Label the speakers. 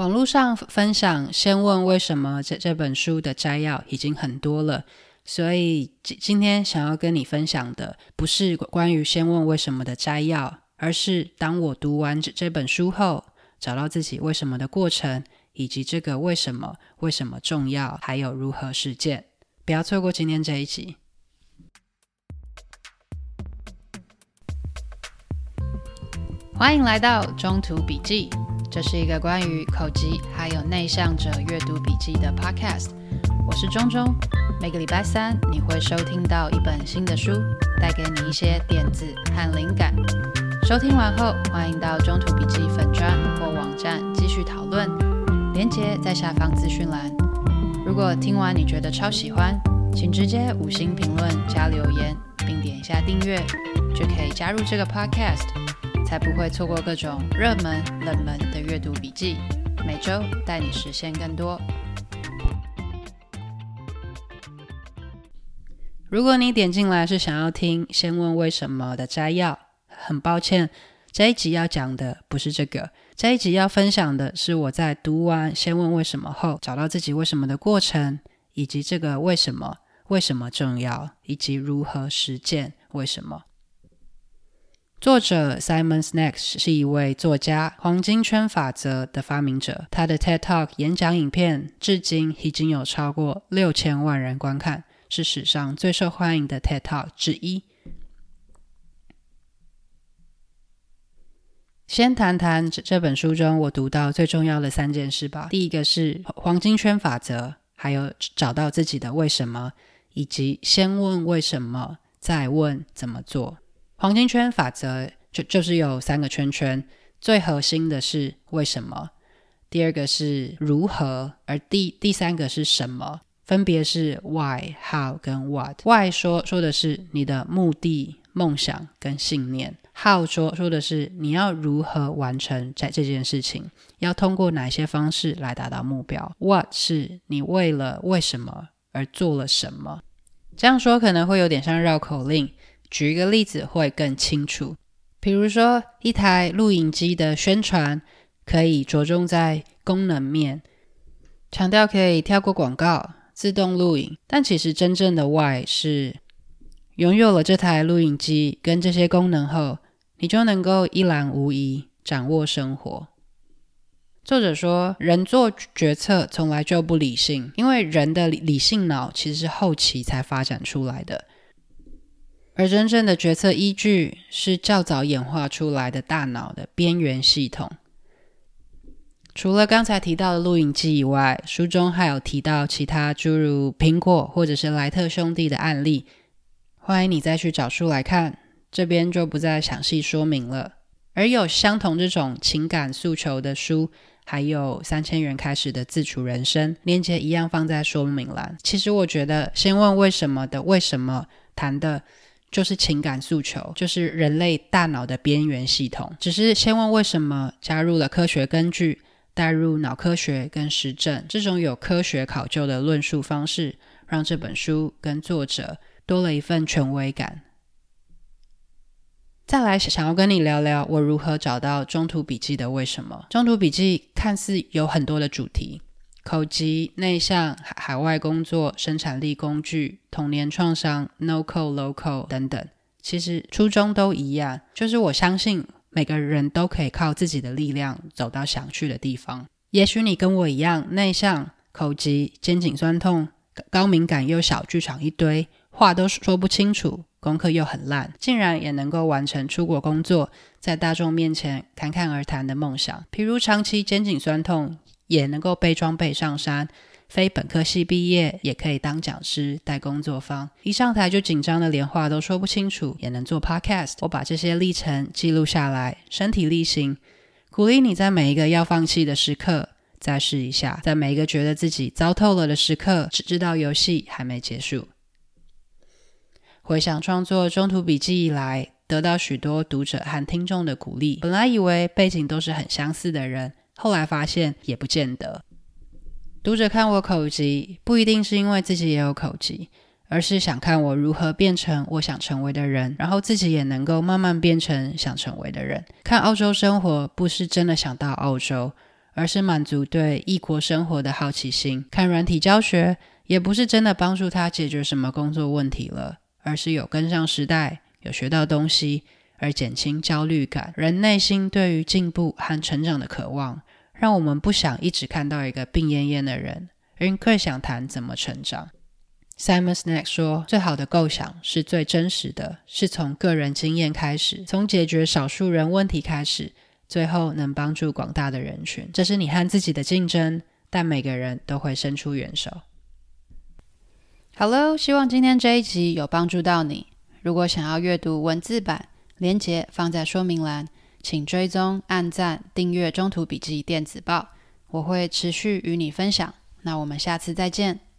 Speaker 1: 网络上分享《先问为什么》这这本书的摘要已经很多了，所以今今天想要跟你分享的不是关于《先问为什么》的摘要，而是当我读完这这本书后，找到自己为什么的过程，以及这个为什么为什么重要，还有如何实践。不要错过今天这一集。欢迎来到中途笔记。这是一个关于口吃还有内向者阅读笔记的 podcast。我是中中，每个礼拜三你会收听到一本新的书，带给你一些点子和灵感。收听完后，欢迎到中途笔记粉专或网站继续讨论，连接在下方资讯栏。如果听完你觉得超喜欢，请直接五星评论加留言，并点一下订阅，就可以加入这个 podcast。才不会错过各种热门、冷门的阅读笔记，每周带你实现更多。如果你点进来是想要听“先问为什么”的摘要，很抱歉，这一集要讲的不是这个。这一集要分享的是我在读完“先问为什么”后，找到自己为什么的过程，以及这个为什么为什么重要，以及如何实践为什么。作者 Simon Sinek 是一位作家，黄金圈法则的发明者。他的 TED Talk 演讲影片至今已经有超过六千万人观看，是史上最受欢迎的 TED Talk 之一。先谈谈这这本书中我读到最重要的三件事吧。第一个是黄金圈法则，还有找到自己的为什么，以及先问为什么，再问怎么做。黄金圈法则就就是有三个圈圈，最核心的是为什么，第二个是如何，而第第三个是什么，分别是 why、how 跟 what。why 说说的是你的目的、梦想跟信念；how 说说的是你要如何完成在这件事情，要通过哪些方式来达到目标；what 是你为了为什么而做了什么。这样说可能会有点像绕口令。举一个例子会更清楚，比如说一台录影机的宣传可以着重在功能面，强调可以跳过广告、自动录影，但其实真正的 why 是拥有了这台录影机跟这些功能后，你就能够一览无遗掌握生活。作者说，人做决策从来就不理性，因为人的理性脑其实是后期才发展出来的。而真正的决策依据是较早演化出来的大脑的边缘系统。除了刚才提到的录影机以外，书中还有提到其他诸如苹果或者是莱特兄弟的案例，欢迎你再去找书来看，这边就不再详细说明了。而有相同这种情感诉求的书，还有三千元开始的自处人生，链接一样放在说明栏。其实我觉得，先问为什么的为什么谈的。就是情感诉求，就是人类大脑的边缘系统。只是先问为什么，加入了科学根据，带入脑科学跟实证，这种有科学考究的论述方式，让这本书跟作者多了一份权威感。再来，想要跟你聊聊我如何找到中途笔记的为什么。中途笔记看似有很多的主题。口吃、内向、海外工作、生产力工具、童年创伤、No Co Local 等等，其实初衷都一样，就是我相信每个人都可以靠自己的力量走到想去的地方。也许你跟我一样内向、口吃、肩颈酸痛、高敏感又小剧场一堆，话都说不清楚，功课又很烂，竟然也能够完成出国工作，在大众面前侃侃而谈的梦想。譬如长期肩颈酸痛。也能够背装备上山，非本科系毕业也可以当讲师带工作坊，一上台就紧张的连话都说不清楚，也能做 podcast。我把这些历程记录下来，身体力行，鼓励你在每一个要放弃的时刻再试一下，在每一个觉得自己糟透了的时刻，只知道游戏还没结束。回想创作中途笔记以来，得到许多读者和听众的鼓励，本来以为背景都是很相似的人。后来发现也不见得，读者看我口疾，不一定是因为自己也有口疾，而是想看我如何变成我想成为的人，然后自己也能够慢慢变成想成为的人。看澳洲生活，不是真的想到澳洲，而是满足对异国生活的好奇心。看软体教学，也不是真的帮助他解决什么工作问题了，而是有跟上时代，有学到东西，而减轻焦虑感。人内心对于进步和成长的渴望，让我们不想一直看到一个病恹恹的人，而更想谈怎么成长。Simon Sinek 说：“最好的构想是最真实的，是从个人经验开始，从解决少数人问题开始，最后能帮助广大的人群。这是你和自己的竞争，但每个人都会伸出援手。” Hello，希望今天这一集有帮助到你。如果想要阅读文字版，连结放在说明栏，请追踪、按赞、订阅《中途笔记电子报》，我会持续与你分享。那我们下次再见。